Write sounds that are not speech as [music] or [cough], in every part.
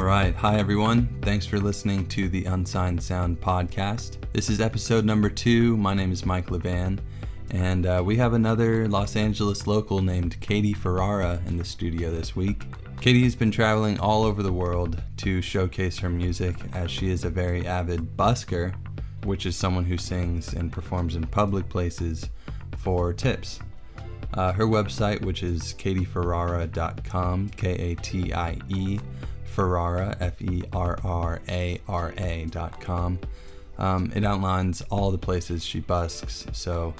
All right. Hi, everyone. Thanks for listening to the Unsigned Sound podcast. This is episode number two. My name is Mike Levan, and uh, we have another Los Angeles local named Katie Ferrara in the studio this week. Katie has been traveling all over the world to showcase her music as she is a very avid busker, which is someone who sings and performs in public places for tips. Uh, her website, which is katieferrara.com, K A T I E, Ferrara, F E R R A R A.com. Um, it outlines all the places she busks, so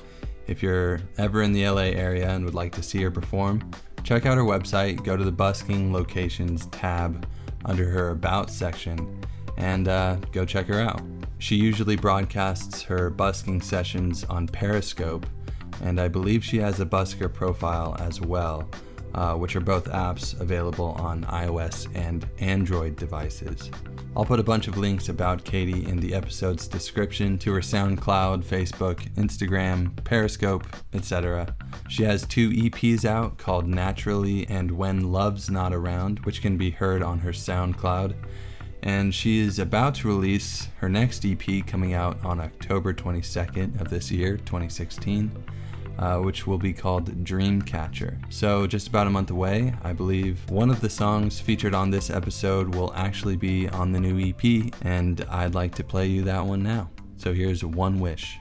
if you're ever in the LA area and would like to see her perform, check out her website, go to the Busking Locations tab under her About section, and uh, go check her out. She usually broadcasts her busking sessions on Periscope and I believe she has a Busker profile as well, uh, which are both apps available on iOS and Android devices. I'll put a bunch of links about Katie in the episode's description to her SoundCloud, Facebook, Instagram, Periscope, etc. She has two EPs out called Naturally and When Love's Not Around, which can be heard on her SoundCloud. And she is about to release her next EP coming out on October 22nd of this year, 2016 uh, which will be called Dreamcatcher. So, just about a month away, I believe one of the songs featured on this episode will actually be on the new EP, and I'd like to play you that one now. So, here's One Wish.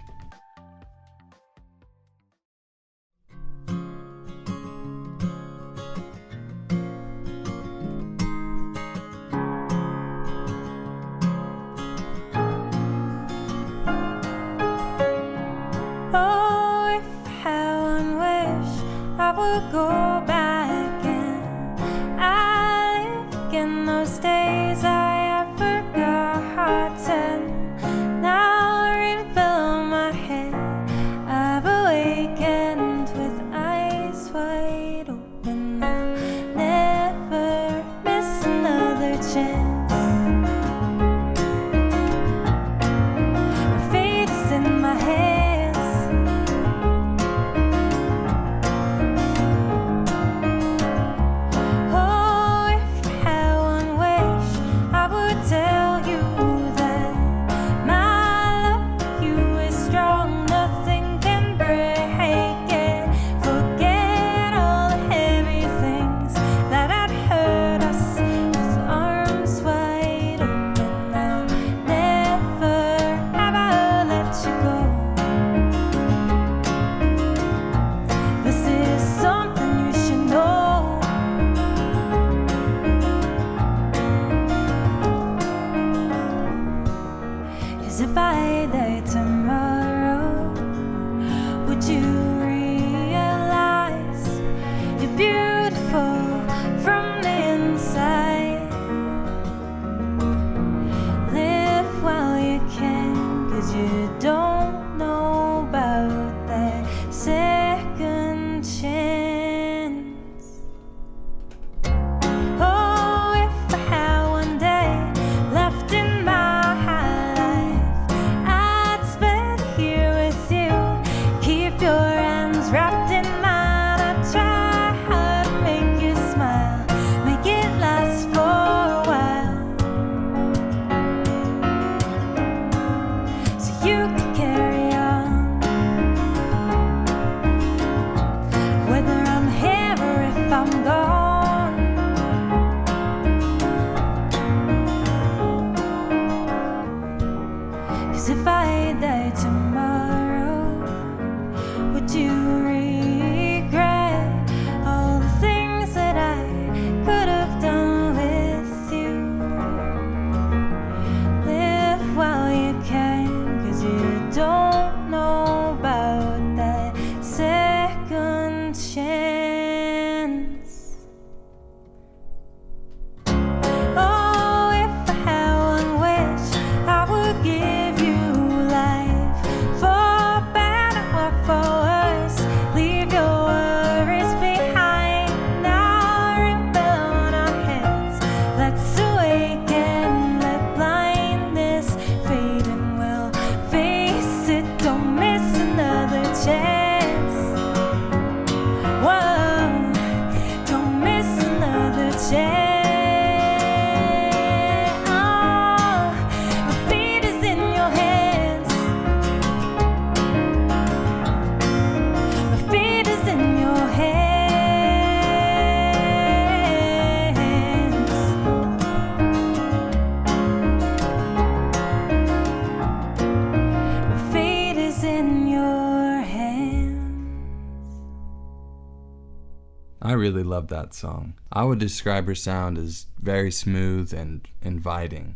That song. I would describe her sound as very smooth and inviting.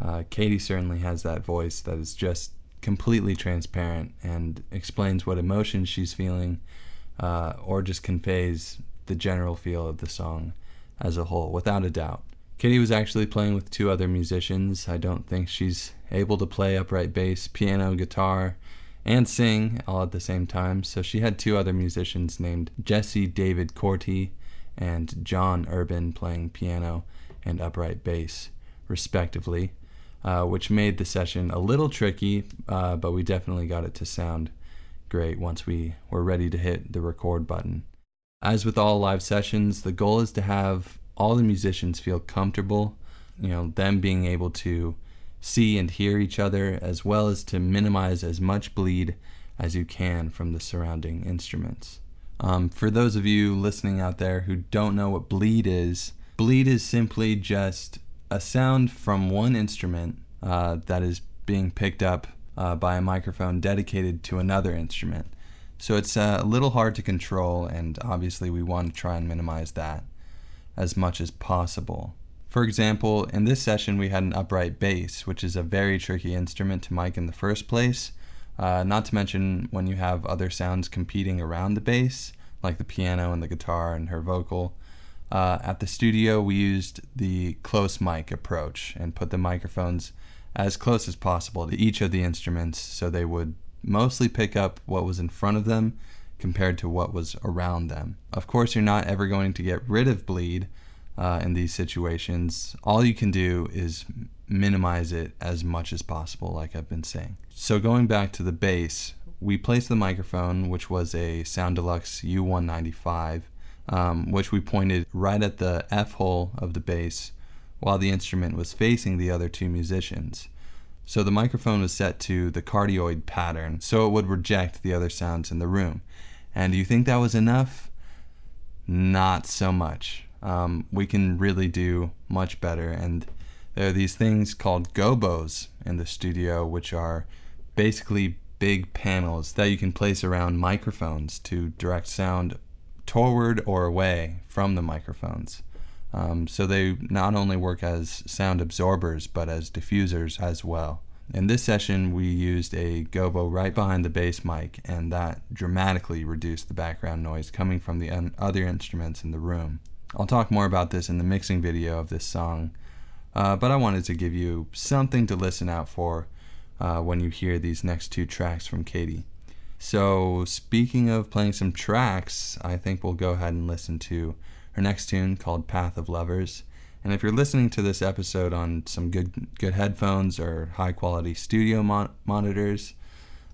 Uh, Katie certainly has that voice that is just completely transparent and explains what emotions she's feeling uh, or just conveys the general feel of the song as a whole, without a doubt. Katie was actually playing with two other musicians. I don't think she's able to play upright bass, piano, guitar, and sing all at the same time. So she had two other musicians named Jesse David Corti and John Urban playing piano and upright bass, respectively, uh, which made the session a little tricky, uh, but we definitely got it to sound great once we were ready to hit the record button. As with all live sessions, the goal is to have all the musicians feel comfortable, you know, them being able to see and hear each other, as well as to minimize as much bleed as you can from the surrounding instruments. Um, for those of you listening out there who don't know what bleed is, bleed is simply just a sound from one instrument uh, that is being picked up uh, by a microphone dedicated to another instrument. So it's uh, a little hard to control, and obviously, we want to try and minimize that as much as possible. For example, in this session, we had an upright bass, which is a very tricky instrument to mic in the first place. Uh, not to mention when you have other sounds competing around the bass, like the piano and the guitar and her vocal. Uh, at the studio, we used the close mic approach and put the microphones as close as possible to each of the instruments so they would mostly pick up what was in front of them compared to what was around them. Of course, you're not ever going to get rid of bleed uh, in these situations. All you can do is minimize it as much as possible, like I've been saying. So, going back to the bass, we placed the microphone, which was a Soundelux U195, um, which we pointed right at the F hole of the bass while the instrument was facing the other two musicians. So the microphone was set to the cardioid pattern, so it would reject the other sounds in the room. And do you think that was enough? Not so much. Um, we can really do much better. And there are these things called gobos in the studio, which are basically big panels that you can place around microphones to direct sound toward or away from the microphones. Um, so they not only work as sound absorbers but as diffusers as well. In this session, we used a gobo right behind the bass mic, and that dramatically reduced the background noise coming from the un- other instruments in the room. I'll talk more about this in the mixing video of this song, uh, but I wanted to give you something to listen out for uh, when you hear these next two tracks from Katie. So, speaking of playing some tracks, I think we'll go ahead and listen to her next tune called Path of Lovers. And if you're listening to this episode on some good good headphones or high quality studio mon- monitors,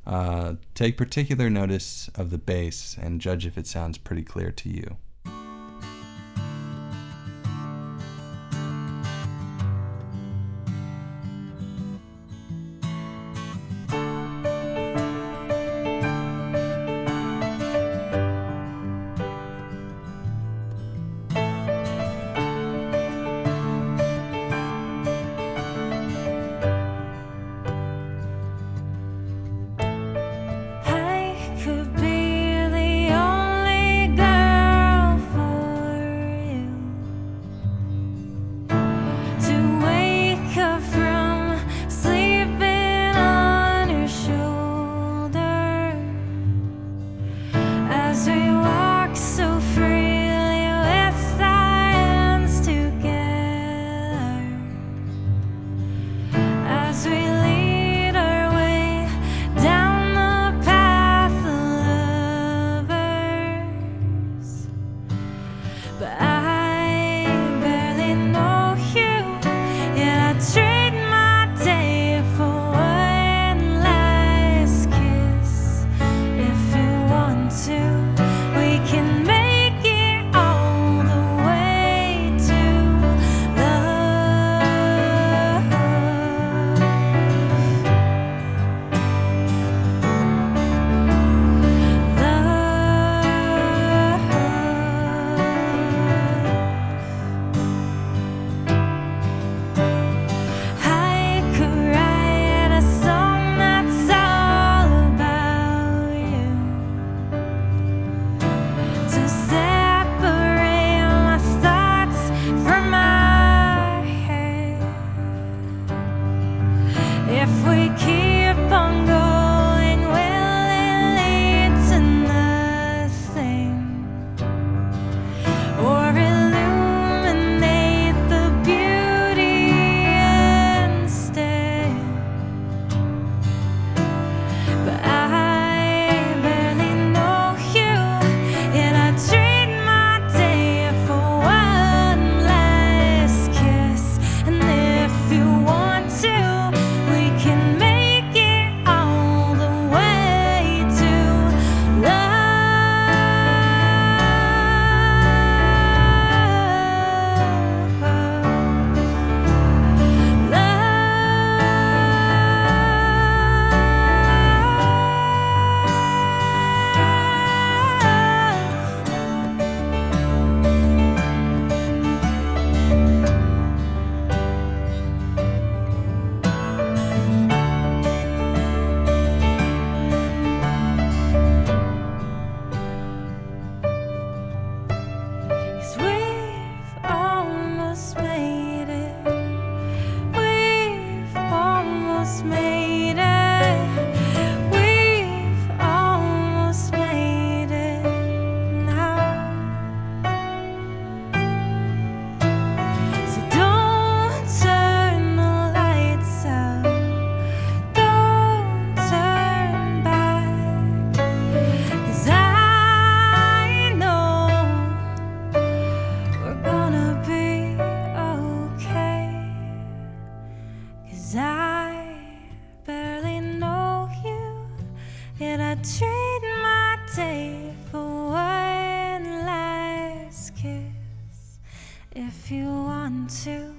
uh, take particular notice of the bass and judge if it sounds pretty clear to you. Trade my day for one last kiss. If you want to,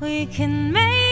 we can make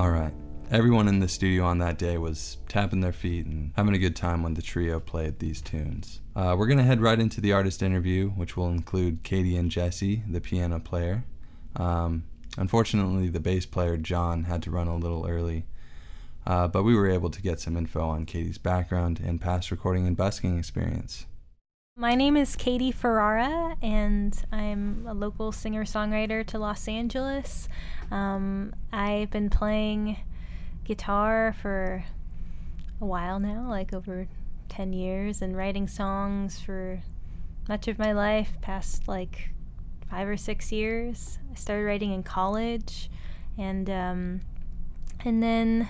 All right. Everyone in the studio on that day was tapping their feet and having a good time when the trio played these tunes. Uh, we're going to head right into the artist interview, which will include Katie and Jesse, the piano player. Um, unfortunately, the bass player, John, had to run a little early, uh, but we were able to get some info on Katie's background and past recording and busking experience. My name is Katie Ferrara, and I'm a local singer songwriter to Los Angeles. Um, I've been playing guitar for a while now, like over 10 years, and writing songs for much of my life, past like five or six years. I started writing in college, and um, and then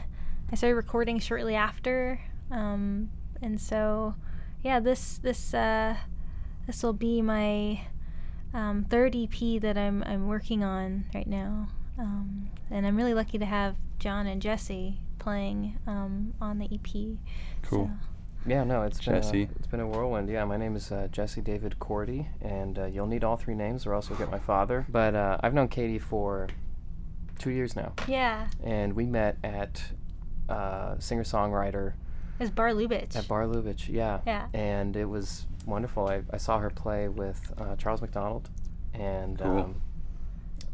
I started recording shortly after. Um, and so, yeah, this this uh, this will be my um, third EP that I'm I'm working on right now. Um, and I'm really lucky to have John and Jesse playing um, on the EP. Cool. So- Yeah, no, it's been Jesse. a, it's been a whirlwind. Yeah, my name is uh, Jesse David Corti, and uh, you'll need all three names, or else you'll get my father. But uh, I've known Katie for two years now, yeah, and we met at uh, singer songwriter it's Bar Lubitsch. at Bar Lubitsch. Yeah, Yeah. and it was wonderful. I, I saw her play with uh, Charles McDonald, and Cool. um,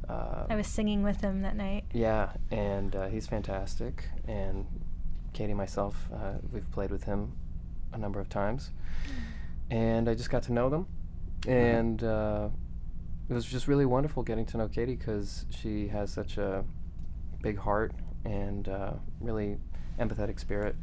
uh, I was singing with him that night. yeah, and uh, he's fantastic. And Katie and myself, uh, we've played with him a number of times, and I just got to know them, and uh, it was just really wonderful getting to know Katie because she has such a big heart and uh, really empathetic spirit.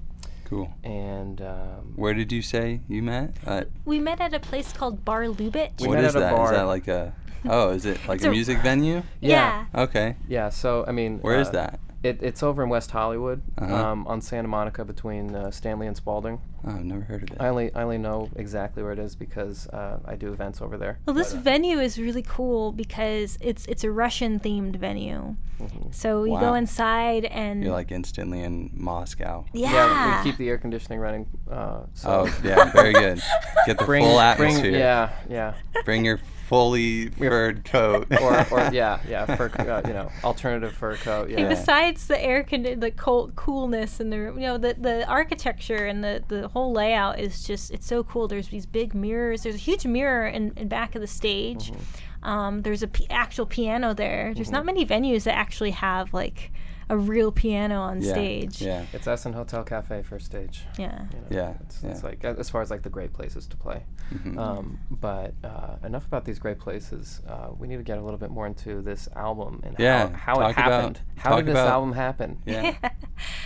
Cool. And um, Where did you say you met? Uh, We met at a place called Bar Lubitsch. We what met is at a that? Is bar. that like a. Oh, is it [laughs] like a a- music venue? yeah. Okay. yeah, so I mean, Where is uh, that? It, it's over in West Hollywood, Uh-huh. um, on Santa Monica between uh, Stanley and Spaulding. Oh, I've never heard of it. I only I only know exactly where it is because uh, I do events over there. Well, this But, uh, venue is really cool because it's it's a Russian themed venue. mhm. So you Wow. go inside and You're like instantly in Moscow. yeah, we keep the air conditioning running. Uh, so Oh, yeah, very good. Get the [laughs] bring, full bring- atmosphere. yeah, yeah. Bring your fully furred coat. or, or [laughs] yeah, yeah, fur, uh, you know, alternative fur coat. Hey, Yeah. besides the air condi- the cold coolness in the room, you know, the the architecture and the the whole layout is just it's so cool. There's these big mirrors. There's a huge mirror in, in back of the stage. Mm-hmm. Um, there's a p- actual piano there. There's not many venues that actually have like a real piano on yeah, stage. Yeah. It's us Essen Hotel Cafe first stage. Yeah. You know, Yeah, It's, it's like as far as like the great places to play. Mhm. Um, but uh, enough about these great places. Uh, we need to get a little bit more into this album and Yeah, how, how it talk about- happened. how talk did this album happen? [laughs] yeah. [laughs]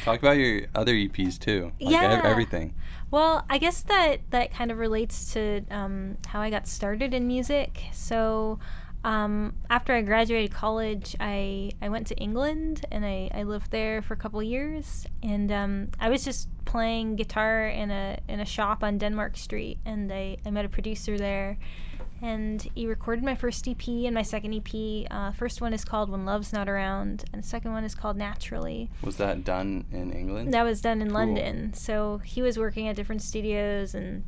Talk about your other EPs too. Like ev- Yeah. everything. Well, I guess that that kind of relates to um, how I got started in music. So, um, after I graduated college, I, I went to England and I, I lived there for a couple years. And um, I was just playing guitar in a in a shop on Denmark Street, and I, I met a producer there. And he recorded my first EP and my second EP. Uh, first one is called When Love's Not Around, and the second one is called Naturally. Was that done in England? That was done in Cool. London. So he was working at different studios, and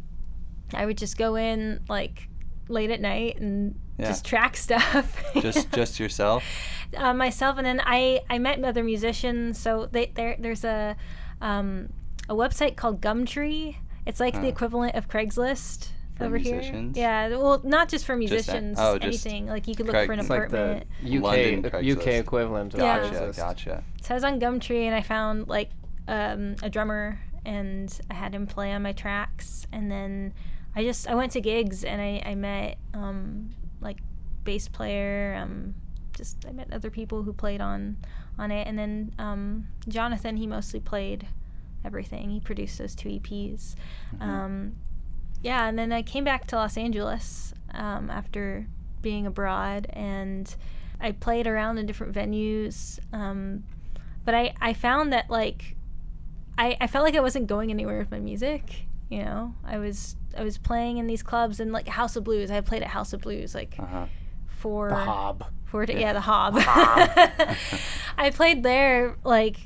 I would just go in like late at night and Yeah. just track [laughs] stuff. just just yourself? [laughs] uh, myself, and then I I met other musicians. So they there there's a um, a website called Gumtree. It's like the equivalent of Craigslist for over musicians? here. Yeah, well, not just for musicians, Just musicians, oh, just anything. Like you could look Craig- for an It's like the apartment. UK London UK equivalent of Yeah. Gotcha, Craigslist. gotcha. So I was on Gumtree and I found like um, a drummer and I had him play on my tracks. And then I just I went to gigs and I I met um, like bass player. Um, just I met other people who played on on it. And then um, Jonathan he mostly played everything. He produced those two EPs. Mhm. Um, yeah, and then I came back to Los Angeles um, after being abroad, and I played around in different venues. Um, but I, I found that like I, I felt like I wasn't going anywhere with my music. You know, I was I was playing in these clubs and like House of Blues. I played at House of Blues like Uh-huh. for The Hob. Four Yeah. yeah. the Hob. Hob. [laughs] I played there like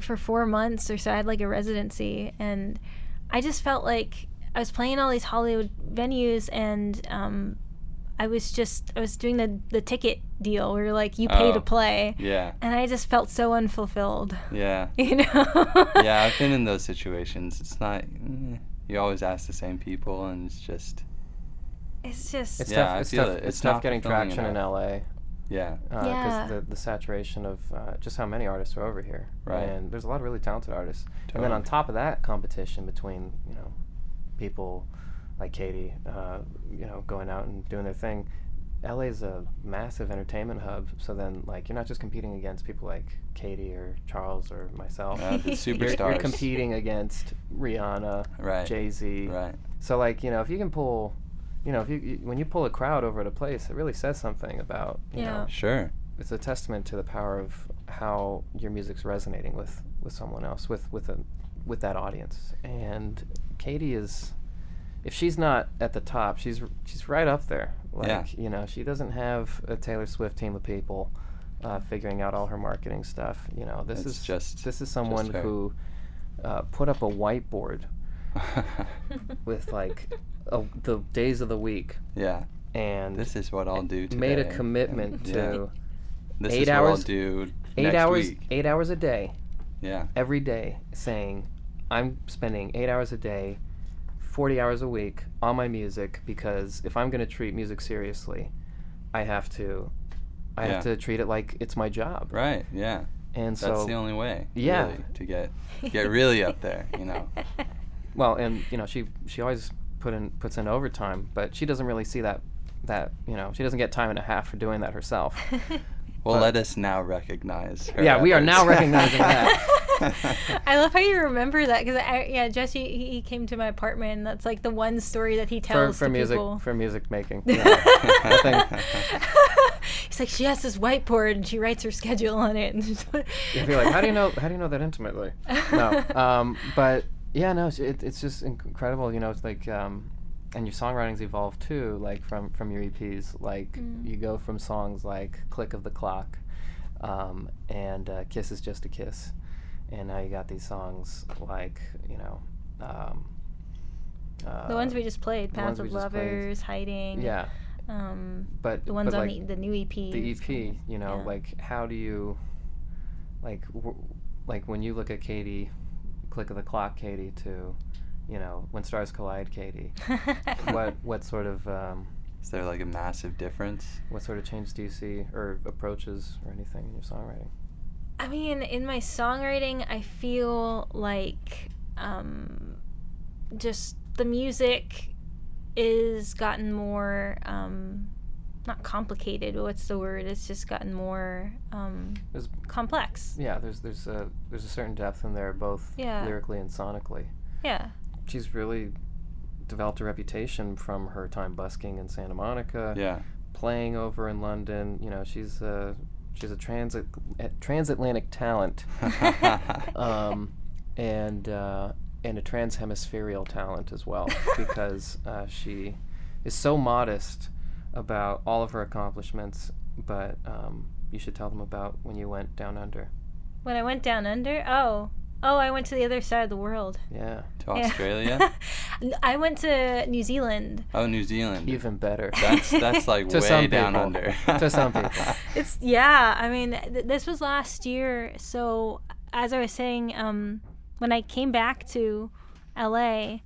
for four months or so. I had like a residency, and I just felt like I was playing all these Hollywood venues, and um, I was just I was doing the the ticket deal where like you pay Oh. to play, Yeah, and I just felt so unfulfilled. yeah. [laughs] You know? yeah, I've been in those situations. It's not. eh, You always ask the same people, and it's just. It's just It's Yeah, tough. I It's feel tough. it. It's, It's tough not getting fulfilling traction in. LA Yeah. because Yeah. the the saturation of uh, just how many artists are over here. Right. And there's a lot of really talented artists. And then on top of that, competition between you know people like Katie, uh, you know, going out and doing their thing. LA is a massive entertainment hub. So then, like, you're not just competing against people like Katie or Charles or myself. Yeah, the [laughs] You're, you're competing against Rihanna, Right. Jay Z. Right. So like you know, if you can pull, you know, if you, you when you pull a crowd over at a place, it really says something about you Yeah. know. Sure. It's a testament to the power of how your music's resonating with with someone else, with with a with that audience. And Katie is, if she's not at the top, she's she's right up there. Like Yeah. you know, she doesn't have a Taylor Swift team of people. Uh, figuring out all her marketing stuff, you know. This It's is just- this is someone who uh, put up a whiteboard [laughs] with like a, the days of the week yeah. and This is what I'll do today. made a commitment yeah. to This eight is what I'll hours- do eight hours week. eight hours a day Yeah. every day saying i'm spending eight hours a day 40 hours a week on my music because if i'm going to treat music seriously i have to i Yeah. have to treat it like it's my job Right. Yeah. and That's so that's the only way. Yeah. Really, to get get really up there. You know. [laughs] well and you know she she always put in puts in overtime but she doesn't really see that that you know she doesn't get time and a half for doing that herself [laughs] Well, But- let us now recognize. Her Yeah, we are now recognizing that. [laughs] [laughs] I love how you remember that because I yeah Jesse he, he came to my apartment and that's like the one story that he tells for to music people. for music making [laughs] Yeah. [laughs] He's like she has this whiteboard and she writes her schedule on it. And You'd be like, how do you know? How do you know that intimately? No, um, but yeah, no, it's, it, it's just incredible. You know, it's like, um, and your songwriting's evolved too, like from from your EPs. Like Mm. you go from songs like "Click of the Clock" um, and uh, "Kiss is Just a Kiss," and now you got these songs like you know. Um, uh, the ones we just played, the ones Path of just played. Lovers, Hiding. Yeah, Um, but the ones but on like, the, the new EP. the EP, you know, Yeah. like how do you, like, w- like when you look at Katie, click of the clock, Katie, to, you know, when stars collide, Katie. [laughs] what what sort of um, Is there like a massive difference? what sort of change do you see or approaches or anything in your songwriting? I mean, in my songwriting, I feel like um, just the music is gotten more um, not complicated. What's the word? It's just gotten more um, There's complex. yeah, there's there's a there's a certain depth in there, both Yeah. lyrically and sonically. Yeah. She's really developed a reputation from her time busking in Santa Monica. Yeah. playing over in London. You know, she's a she's a transit a transatlantic talent, [laughs] um, and uh, and a transhemispherial talent as well [laughs] because uh, she is so modest about all of her accomplishments. But um, you should tell them about when you went down under. When I went down under, oh, oh, I went to the other side of the world. Yeah, to Yeah. Australia. [laughs] N- I went to New Zealand. oh, New Zealand. even better. That's that's like [laughs] To way some down people. under. [laughs] To some people. It's yeah. I mean, th- this was last year. So as I was saying, um, when I came back to LA,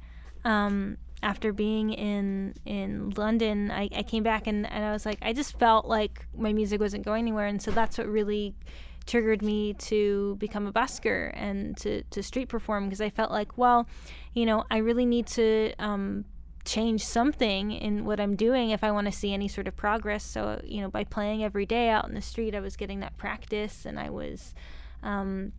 um, after being in in London, I, I came back and, and I was like, I just felt like my music wasn't going anywhere, and so that's what really triggered me to become a busker and to, to street perform because I felt like, well, you know, I really need to um, change something in what I'm doing if I want to see any sort of progress. So, you know, by playing every day out in the street, I was getting that practice and I was. Um,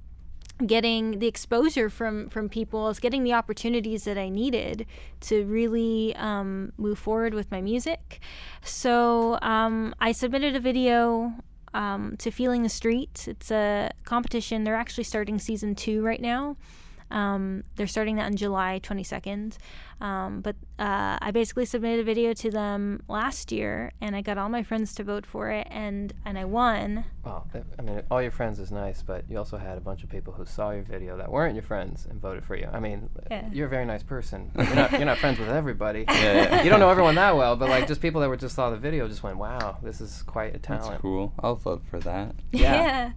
getting the exposure from from people, I was getting the opportunities that I needed to really um, move forward with my music. So um, I submitted a video um, to Feeling the Street. It's a competition. They're actually starting season two right now. Um, they're starting that on July 22nd. Um, but uh, I basically submitted a video to them last year, and I got all my friends to vote for it, and and I won. Well, I mean, all your friends is nice, but you also had a bunch of people who saw your video that weren't your friends and voted for you. I mean, Yeah. you're a very nice person. You're not, you're not friends with everybody. [laughs] Yeah, yeah. You don't know everyone that well, but like just people that were just saw the video just went, "Wow, this is quite a That's talent." cool. I'll vote for that. Yeah. [laughs] yeah.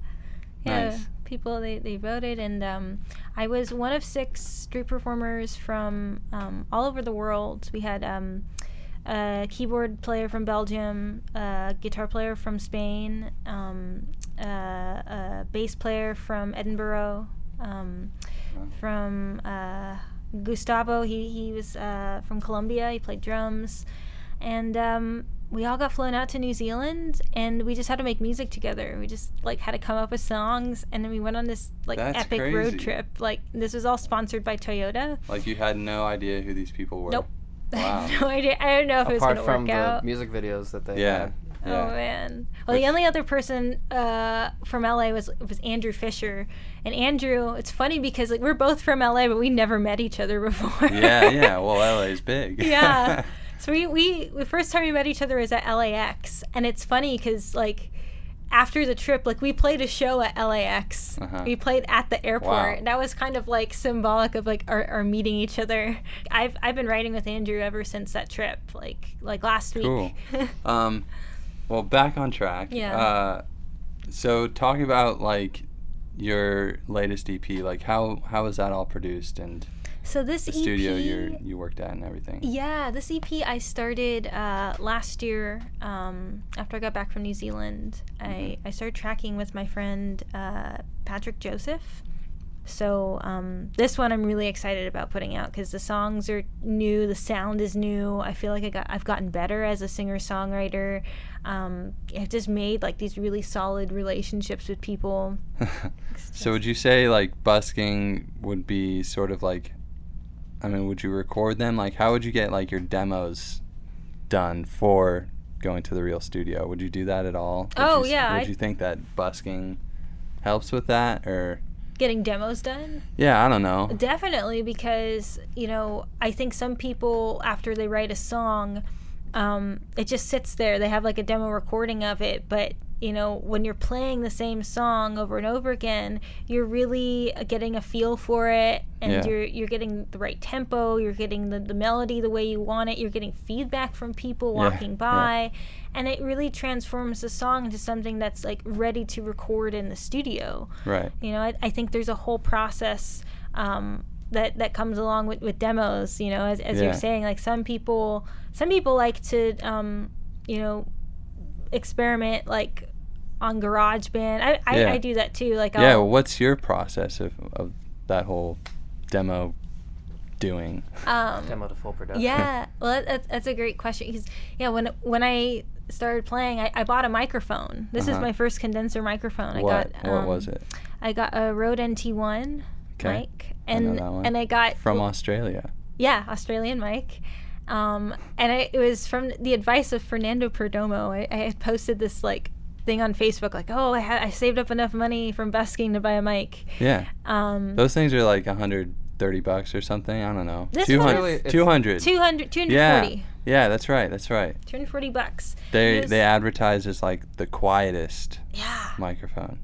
Yeah, Nice. People they, they voted, and um, I was one of six street performers from um, all over the world. We had um, a keyboard player from Belgium, a guitar player from Spain, um, uh, a bass player from Edinburgh, um, from uh, Gustavo. He he was uh, from Colombia. He played drums, and um, we all got flown out to New Zealand, and we just had to make music together. We just like had to come up with songs, and then we went on this like That's epic crazy. road trip. Like this was all sponsored by Toyota. Like you had no idea who these people were. Nope. [laughs] Wow. no idea. I don't know if it was Apart gonna from work the out. music videos that they Yeah. had. Oh man. Well, Which- the only other person uh, from LA was was Andrew Fisher, and Andrew. It's funny because like we're both from LA, but we never met each other [laughs] before. yeah, yeah. Well, LA's big. yeah. [laughs] So we, we the first time we met each other was at LAX, and it's funny because like after the trip, like we played a show at LAX. Uh-huh. We played at the airport. Wow. And that was kind of like symbolic of like our, our meeting each other. I've I've been writing with Andrew ever since that trip, like like last week. Cool. [laughs] um, well, back on track. Yeah. Uh, so talking about like your latest EP, like how how was that all produced and so this the EP, studio you you worked at and everything? Yeah, this EP I started uh, last year um, after I got back from New Zealand. I, I started tracking with my friend uh, Patrick Joseph. So um, this one I'm really excited about putting out because the songs are new, the sound is new. I feel like I got I've gotten better as a singer songwriter. Um, I've just made like these really solid relationships with people. [laughs] so would you say like busking would be sort of like I mean, would you record them? Like how would you get like your demos done for going to the real studio? Would you do that at all? Would Oh, you, yeah, Would I'd- you think that busking helps with that or Getting demos done. yeah, I don't know. Definitely, because you know, I think some people after they write a song, um, it just sits there. They have like a demo recording of it, but you know, when you're playing the same song over and over again, you're really getting a feel for it, and Yeah. you're you're getting the right tempo. You're getting the, the melody the way you want it. You're getting feedback from people walking yeah. by, and it really transforms the song into something that's like ready to record in the studio. Right. You know, I, I think there's a whole process um, that that comes along with, with demos. You know, as, as Yeah. you're saying, like some people, some people like to, um, you know, experiment like on GarageBand. I, I, Yeah. I do that too. Like, Yeah, I'll, well, what's your process of, of that whole demo doing? um, Demo to full production. Yeah, well, that, that's, that's a great question. Because yeah, when when I started playing, I, I bought a microphone. This is Uh-huh. my first condenser microphone. what I got what um, was it? I got a Rode NT1 Okay. mic, I know and that one. and I got From Australia. yeah Australian mic. Um, and I, it was from the advice of Fernando Perdomo. I, I had posted this like thing on Facebook, like, "Oh, I, ha- I saved up enough money from busking to buy a mic." Yeah. Um, Those things are like 130 bucks or something. I don't know. This 200. one is- 200. 200, 240, yeah. Yeah, that's right. That's right. 240 bucks. They was- they advertise as like the quietest yeah. microphone.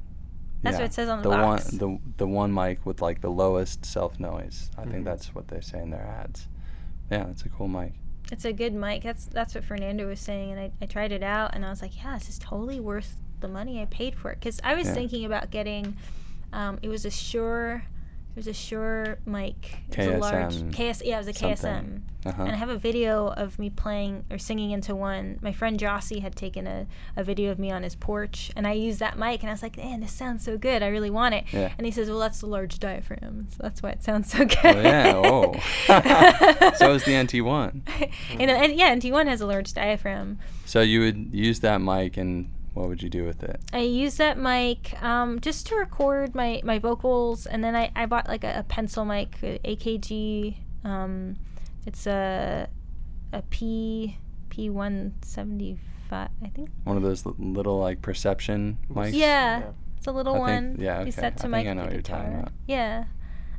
That's Yeah. what it says on the the box. one the the one mic with like the lowest self noise. I Mhm. think that's what they say in their ads. Yeah, it's a cool mic. It's a good mic. That's that's what Fernando was saying, and I, I tried it out, and I was like, yeah, this is totally worth the money I paid for it. Because I was Yeah. thinking about getting, um, it was a Shure It was a Shure mic. It was a large KSM KS. Yeah, it was a something. KSM. Uh-huh. And I have a video of me playing or singing into one. My friend Jossie had taken a, a video of me on his porch, and I used that mic, and I was like, man, this sounds so good. I really want it. Yeah. And he says, well, that's the large diaphragm, so that's why it sounds so good. [laughs] Oh, yeah. [laughs] Oh. so is the NT1. [laughs] and, and yeah, NT1 has a large diaphragm. So you would use that mic, and what would you do with it? I use that mic um, just to record my, my vocals, and then I, I bought like a, a pencil mic, a AKG. Um, it's a a P P one seventy five, I think. One of those l- little like perception mics. Yeah, Yeah. it's a little I one. think- yeah, You okay. set to I mic think I know the what you're talking about. Yeah.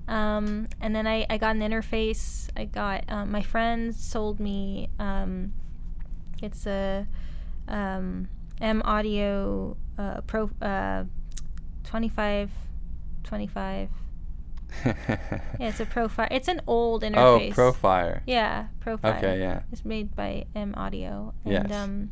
Um, and then I, I got an interface. I got um, my friend sold me. Um, it's a um, M Audio uh, Pro uh, 25 25. [laughs] Yeah, it's a Profire. It's an old interface. oh, interface. Profire. Yeah, Profile. Okay, yeah. It's made by M Audio. And, Yes. Um,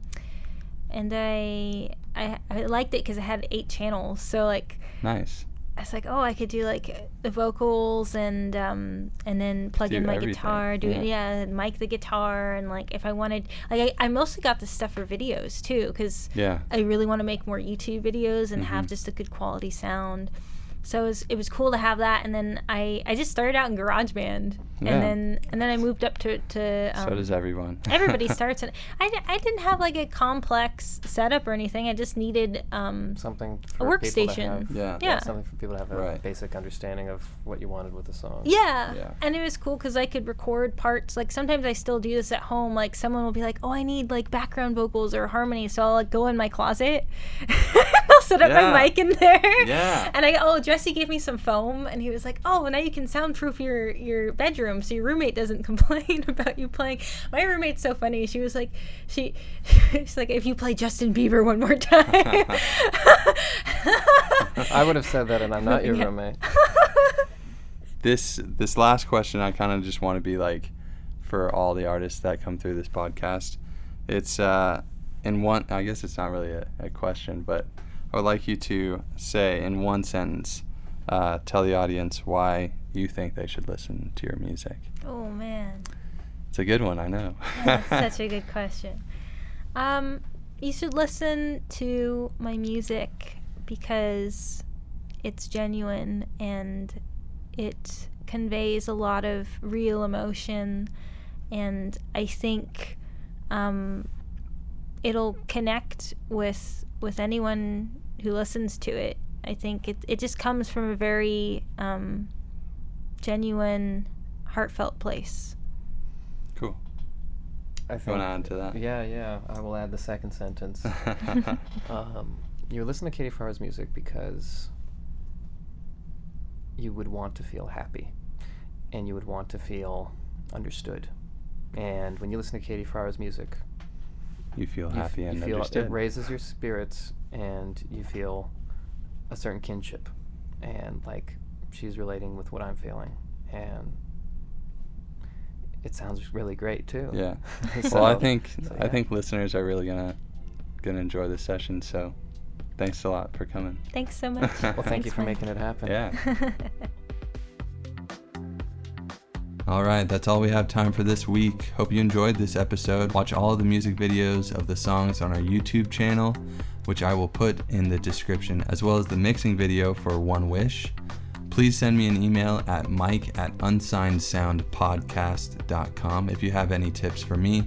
and I, I I liked it because it had eight channels. So like Nice. I was like, oh, I could do like the vocals and um and then plug Do in my everything, guitar, do yeah. yeah, and mic the guitar, and like if I wanted, like I, I mostly got this stuff for videos too, because Yeah. I really want to make more YouTube videos and have Mhm. just a good quality sound. So it was, it was cool to have that, and then I, I just started out in GarageBand, Yeah. and then and then I moved up to to um, so does everyone. everybody [laughs] starts in. I, I didn't have like a complex setup or anything. I just needed um Something a for people to workstation. have- Yeah. Yeah. Something for people to have a Right. basic understanding of what you wanted with the song. Yeah. Yeah. And it was cool because I could record parts. Like sometimes I still do this at home. Like someone will be like, "Oh, I need like background vocals or harmony," so I'll like go in my closet. [laughs] I'll set up Yeah. my mic in there. Yeah. [laughs] And I oh Jesse gave me some foam, and he was like, "Oh, well, now you can soundproof your your bedroom so your roommate doesn't [laughs] complain about you playing." My roommate's so funny. She was like, she [laughs] she's like, "If you play Justin Bieber one more time." I would have said that, and I'm not your Yeah. roommate. this this last question I kind of just want to be like for all the artists that come through this podcast. It's uh in one I guess it's not really a, a question, but I would like you to say in one sentence, uh, tell the audience why you think they should listen to your music. oh man. It's a good one, I know. That's [laughs] such a good question. Um, you should listen to my music because it's genuine and it conveys a lot of real emotion, and I think um, it'll connect with with anyone who listens to it. I think it it just comes from a very um, genuine, heartfelt place. cool. I You think. want to add to that? Yeah, yeah. I will add the second sentence. [laughs] um, you listen to Katie Ferrara's music because you would want to feel happy, and you would want to feel understood. And when you listen to Katie Ferrara's music, you feel you f- happy you and feel understood. it raises your spirits, and you feel a certain kinship, and like she's relating with what I'm feeling, and it sounds really great too. Yeah. [laughs] So- well, I think so I think listeners are really gonna gonna enjoy this session. So, thanks a lot for coming. Thanks so [laughs] much. Well, thank you for Mike. making it happen. Yeah. [laughs] All right, that's all we have time for this week. Hope you enjoyed this episode. Watch all of the music videos of the songs on our YouTube channel, which I will put in the description, as well as the mixing video for One Wish. Please send me an email at mike at unsignedsoundpodcast.com if you have any tips for me,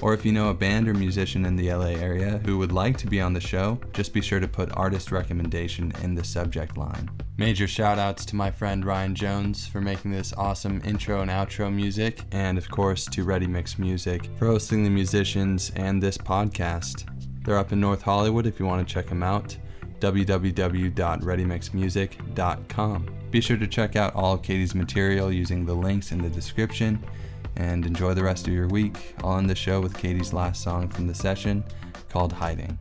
or if you know a band or musician in the LA area who would like to be on the show, just be sure to put artist recommendation in the subject line. Major shout outs to my friend Ryan Jones for making this awesome intro and outro music, and of course to Ready Mix Music for hosting the musicians and this podcast. They're up in North Hollywood if you want to check them out www.readymixmusic.com. Be sure to check out all of Katie's material using the links in the description and enjoy the rest of your week. I'll end the show with Katie's last song from the session called Hiding.